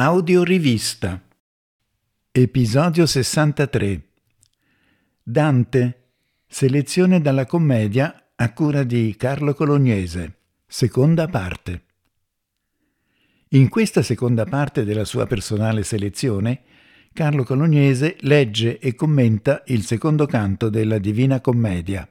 Audiorivista. Episodio 63 Dante. Selezione dalla commedia a cura di Carlo Colognese. Seconda parte. In questa seconda parte della sua personale selezione Carlo Colognese legge e commenta il secondo canto della Divina Commedia.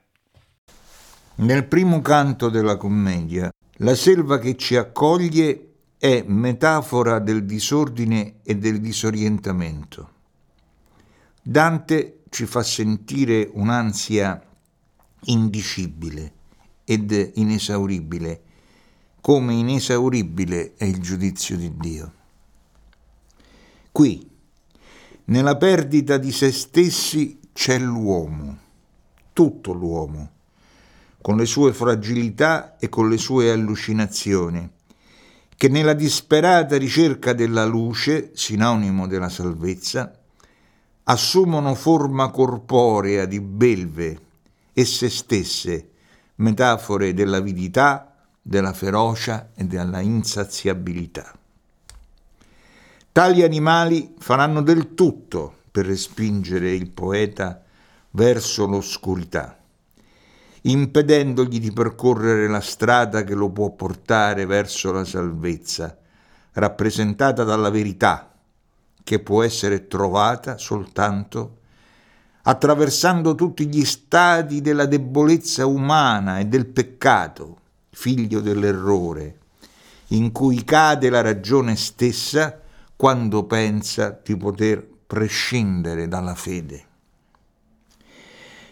Nel primo canto della commedia, la selva che ci accoglie è metafora del disordine e del disorientamento. Dante ci fa sentire un'ansia indicibile ed inesauribile, come inesauribile è il giudizio di Dio. Qui, nella perdita di se stessi, c'è l'uomo, tutto l'uomo, con le sue fragilità e con le sue allucinazioni che nella disperata ricerca della luce, sinonimo della salvezza, assumono forma corporea di belve e se stesse, metafore dell'avidità, della ferocia e della insaziabilità. Tali animali faranno del tutto per respingere il poeta verso l'oscurità impedendogli di percorrere la strada che lo può portare verso la salvezza, rappresentata dalla verità, che può essere trovata soltanto attraversando tutti gli stadi della debolezza umana e del peccato, figlio dell'errore, in cui cade la ragione stessa quando pensa di poter prescindere dalla fede.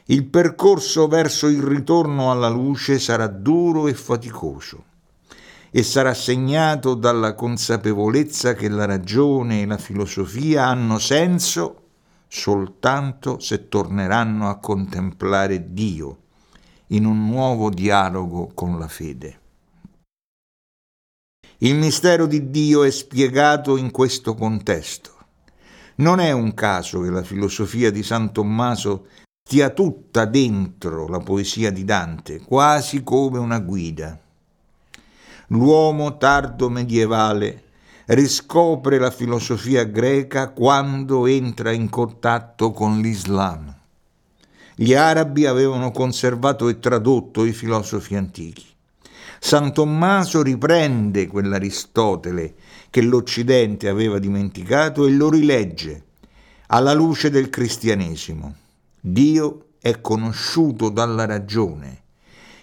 Il percorso verso il ritorno alla luce sarà duro e faticoso e sarà segnato dalla consapevolezza che la ragione e la filosofia hanno senso soltanto se torneranno a contemplare Dio in un nuovo dialogo con la fede. Il mistero di Dio è spiegato in questo contesto. Non è un caso che la filosofia di San Tommaso stia tutta dentro la poesia di Dante, quasi come una guida. L'uomo tardo medievale riscopre la filosofia greca quando entra in contatto con l'Islam. Gli arabi avevano conservato e tradotto i filosofi antichi. San Tommaso riprende quell'Aristotele che l'Occidente aveva dimenticato e lo rilegge alla luce del cristianesimo. Dio è conosciuto dalla ragione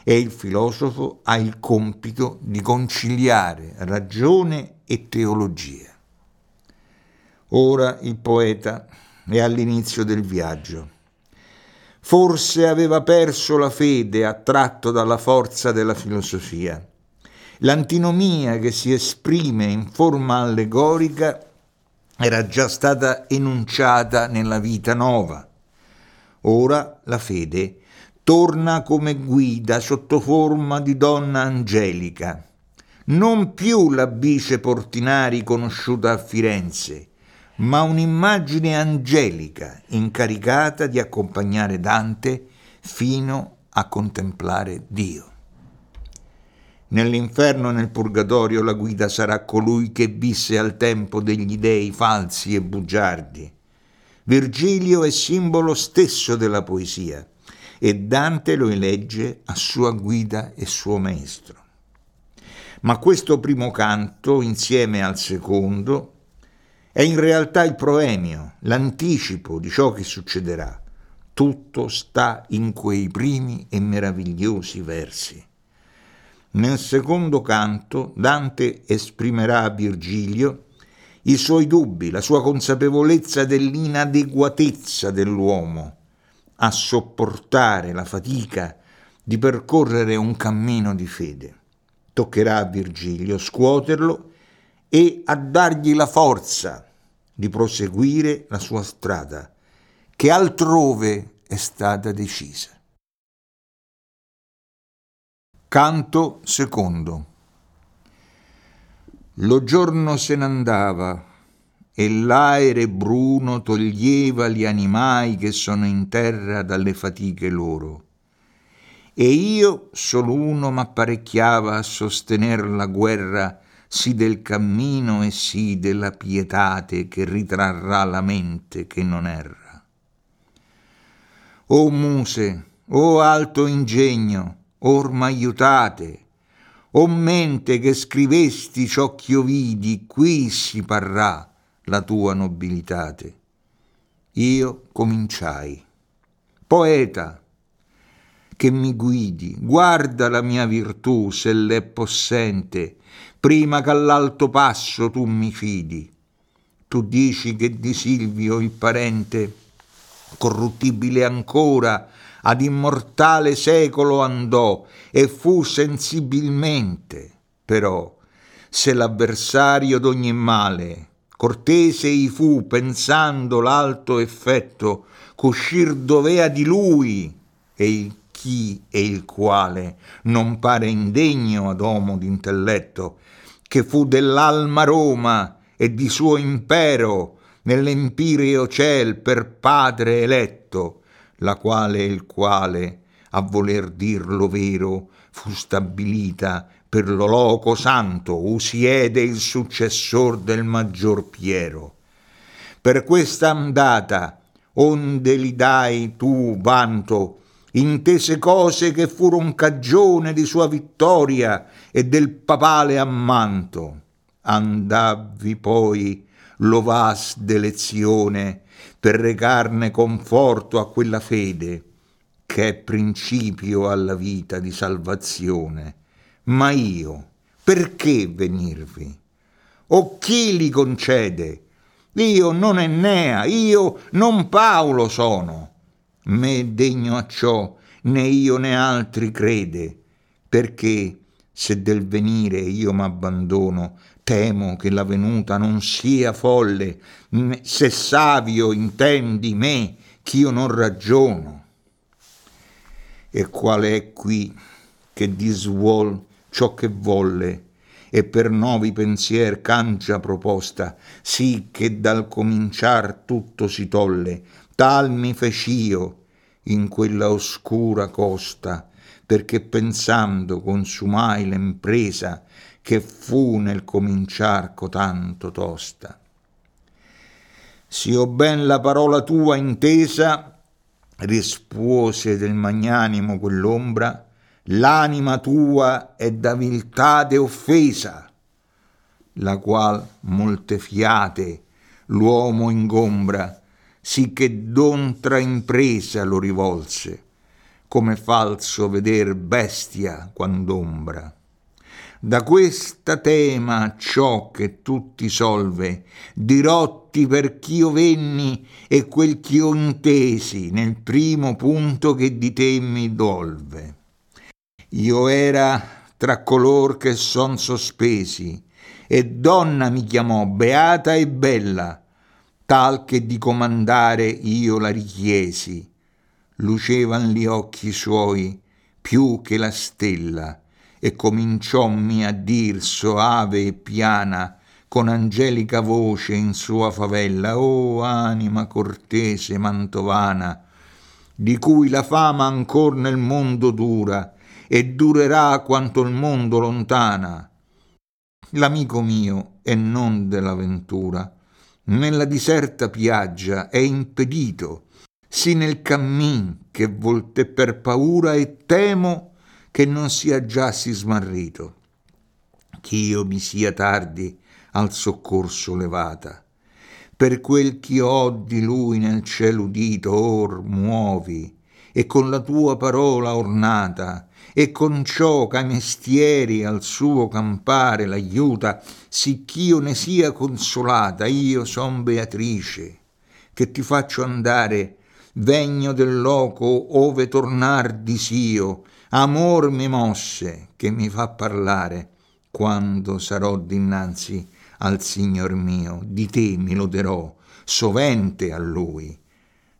e il filosofo ha il compito di conciliare ragione e teologia. Ora il poeta è all'inizio del viaggio. Forse aveva perso la fede attratto dalla forza della filosofia. L'antinomia che si esprime in forma allegorica era già stata enunciata nella vita nova Ora la fede torna come guida sotto forma di donna angelica, non più la bice Portinari conosciuta a Firenze, ma un'immagine angelica incaricata di accompagnare Dante fino a contemplare Dio. Nell'inferno e nel purgatorio la guida sarà colui che visse al tempo degli dei falsi e bugiardi, Virgilio è simbolo stesso della poesia e Dante lo elegge a sua guida e suo maestro. Ma questo primo canto, insieme al secondo, è in realtà il proemio, l'anticipo di ciò che succederà. Tutto sta in quei primi e meravigliosi versi. Nel secondo canto Dante esprimerà a Virgilio i suoi dubbi, la sua consapevolezza dell'inadeguatezza dell'uomo a sopportare la fatica di percorrere un cammino di fede. Toccherà a Virgilio scuoterlo e a dargli la forza di proseguire la sua strada, che altrove è stata decisa. Canto secondo. Lo giorno se n'andava e l'aere bruno toglieva gli animai che sono in terra dalle fatiche loro. E io solo uno m'apparecchiava a sostener la guerra sì del cammino e sì della pietate che ritrarrà la mente che non erra. O muse, o alto ingegno, or aiutate, o mente che scrivesti ciò ch'io vidi, qui si parrà la tua nobilitate. Io cominciai. Poeta, che mi guidi, guarda la mia virtù se l'è possente, prima che all'alto passo tu mi fidi. Tu dici che di Silvio il parente, corruttibile ancora, ad immortale secolo andò e fu sensibilmente, però, se l'avversario d'ogni male, cortese i fu pensando l'alto effetto, cuscir dovea di lui, e il chi e il quale non pare indegno ad uomo d'intelletto, che fu dell'alma Roma e di suo impero nell'empireo ciel per padre eletto, la quale e il quale, a voler dir lo vero, fu stabilita per lo loco santo, usiede il successor del maggior Piero. Per questa andata, onde li dai tu vanto, intese cose che furono cagione di sua vittoria e del papale ammanto. Andavvi poi lo vas d'elezione per recarne conforto a quella fede che è principio alla vita di salvazione. Ma io, perché venirvi? O chi li concede? Io non Ennea, io non Paolo sono. Me degno a ciò né io né altri crede, perché se del venire io m'abbandono, temo che la venuta non sia folle, se savio intendi me, ch'io non ragiono. E quale è qui che disvuol ciò che volle, e per novi pensier cancia proposta, sì che dal cominciar tutto si tolle, tal mi fec'io in quella oscura costa, perché pensando consumai l'impresa che fu nel cominciar cotanto tosta. S'io ben la parola tua intesa, rispuose del magnanimo quell'ombra, l'anima tua è da viltade offesa, la qual molte fiate l'uomo ingombra, sì che d'ontra impresa lo rivolse, come falso veder bestia quand'ombra. Da questa tema ciò che tutti solve, dirotti per ch'io venni e quel ch'io intesi nel primo punto che di te mi dolve. Io era tra color che son sospesi, e donna mi chiamò beata e bella, tal che di comandare io la richiesi. Lucevan gli occhi suoi più che la stella, e cominciommi a dir soave e piana con angelica voce in sua favella, o oh, anima cortese mantovana, di cui la fama ancor nel mondo dura e durerà quanto il mondo lontana. L'amico mio e non dell'avventura, nella diserta piaggia è impedito, sì nel cammin che volte per paura e temo che non sia già sì smarrito, ch'io mi sia tardi al soccorso levata. Per quel ch'io ho di lui nel cielo udito, or muovi, e con la tua parola ornata, e con ciò che mestieri al suo campare l'aiuta, sicch'io ne sia consolata, io son Beatrice, che ti faccio andare, vegno del loco ove tornar disio, amor mi mosse che mi fa parlare quando sarò dinanzi al Signor mio, di te mi loderò, sovente a Lui.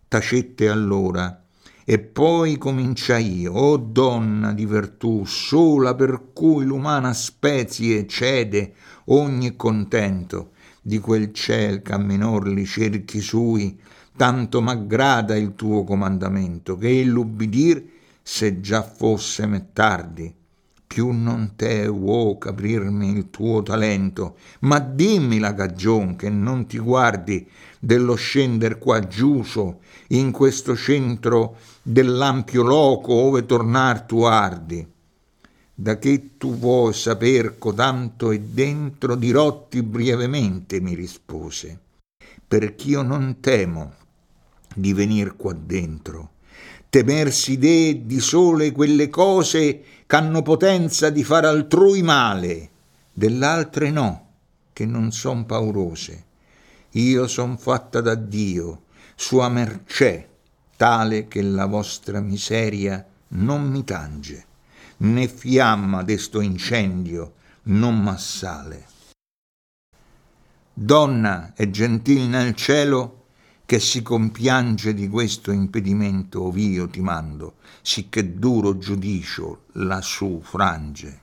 Tacette allora, e poi cominciai io, o oh donna di virtù, sola per cui l'umana spezie cede ogni contento di quel ciel che a minor li cerchi sui, tanto m'aggrada il tuo comandamento, che l'ubbidir se già fosse me tardi, più non te vuoi caprirmi il tuo talento, ma dimmi la cagion che non ti guardi dello scender qua giuso in questo centro dell'ampio loco ove tornar tu ardi. Da che tu vuoi saper cotanto e dentro, dirotti brevemente, mi rispose, perch'io non temo di venir qua dentro, temersi de di sole quelle cose c'hanno potenza di far altrui male, dell'altre no, che non son paurose. Io son fatta da Dio, sua mercè, tale che la vostra miseria non mi tange, né fiamma desto incendio non m'assale. Donna e gentil nel cielo, che si compiange di questo impedimento ov'io ti mando, sicché duro giudicio lassù frange.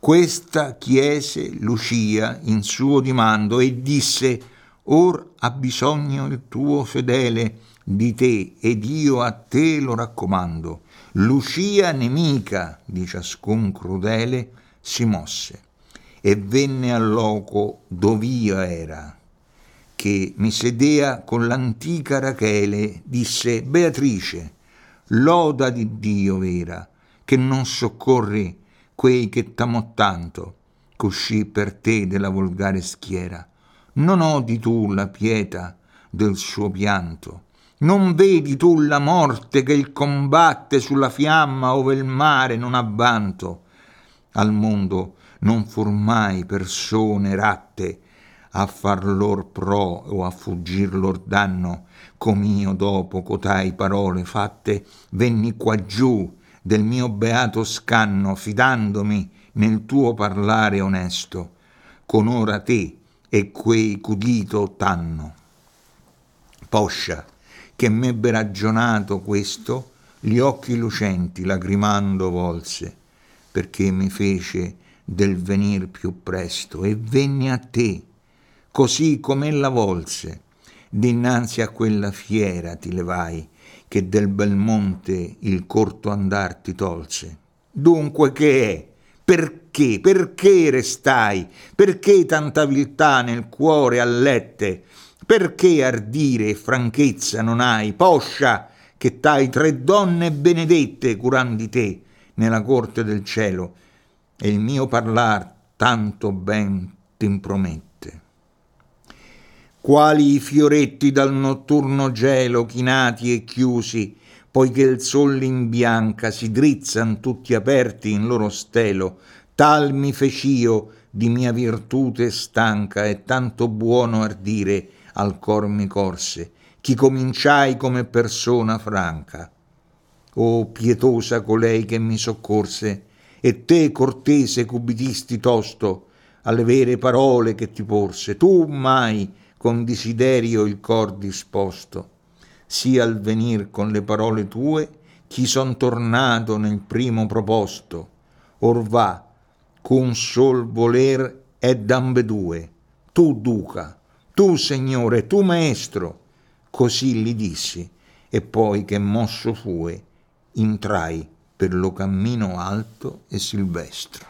Questa chiese Lucia in suo dimando e disse, Or ha bisogno il tuo fedele di te ed io a te lo raccomando. Lucia, nemica di ciascun crudele, si mosse e venne al loco dov'io era che mi sedea con l'antica Rachele, disse Beatrice, loda di Dio vera, che non soccorri quei che t'amo tanto, così per te della volgare schiera. Non odi tu la pietà del suo pianto, non vedi tu la morte che il combatte sulla fiamma ove il mare non ha vanto? Al mondo non formai persone ratte, a far lor pro o a fuggir lor danno, com'io dopo cotai parole fatte venni qua giù del mio beato scanno, fidandomi nel tuo parlare onesto, con ora te e quei cudito t'hanno. Poscia, che m'ebbe ragionato questo, gli occhi lucenti lagrimando volse, perché mi fece del venir più presto e venni a te, così come ella volse. Dinanzi a quella fiera ti levai, che del bel monte il corto andar ti tolse. Dunque che è? Perché? Perché restai? Perché tanta viltà nel cuore allette? Perché ardire e franchezza non hai? Poscia, che t'hai tre donne benedette curan di te nella corte del cielo, e il mio parlar tanto ben t'impromette quali i fioretti dal notturno gelo chinati e chiusi, poiché il sol li imbianca, si drizzan tutti aperti in loro stelo, tal mi fec'io di mia virtute stanca e tanto buono ardire al cor mi corse, chi cominciai come persona franca. O pietosa colei che mi soccorse, e te cortese cubitisti tosto alle vere parole che ti porse, tu mai con desiderio il cor disposto, sia al venir con le parole tue chi son tornato nel primo proposto, or va, con sol voler è d'ambedue, tu duca, tu signore, tu maestro, così gli dissi, e poi che mosso fue, intrai per lo cammino alto e silvestro.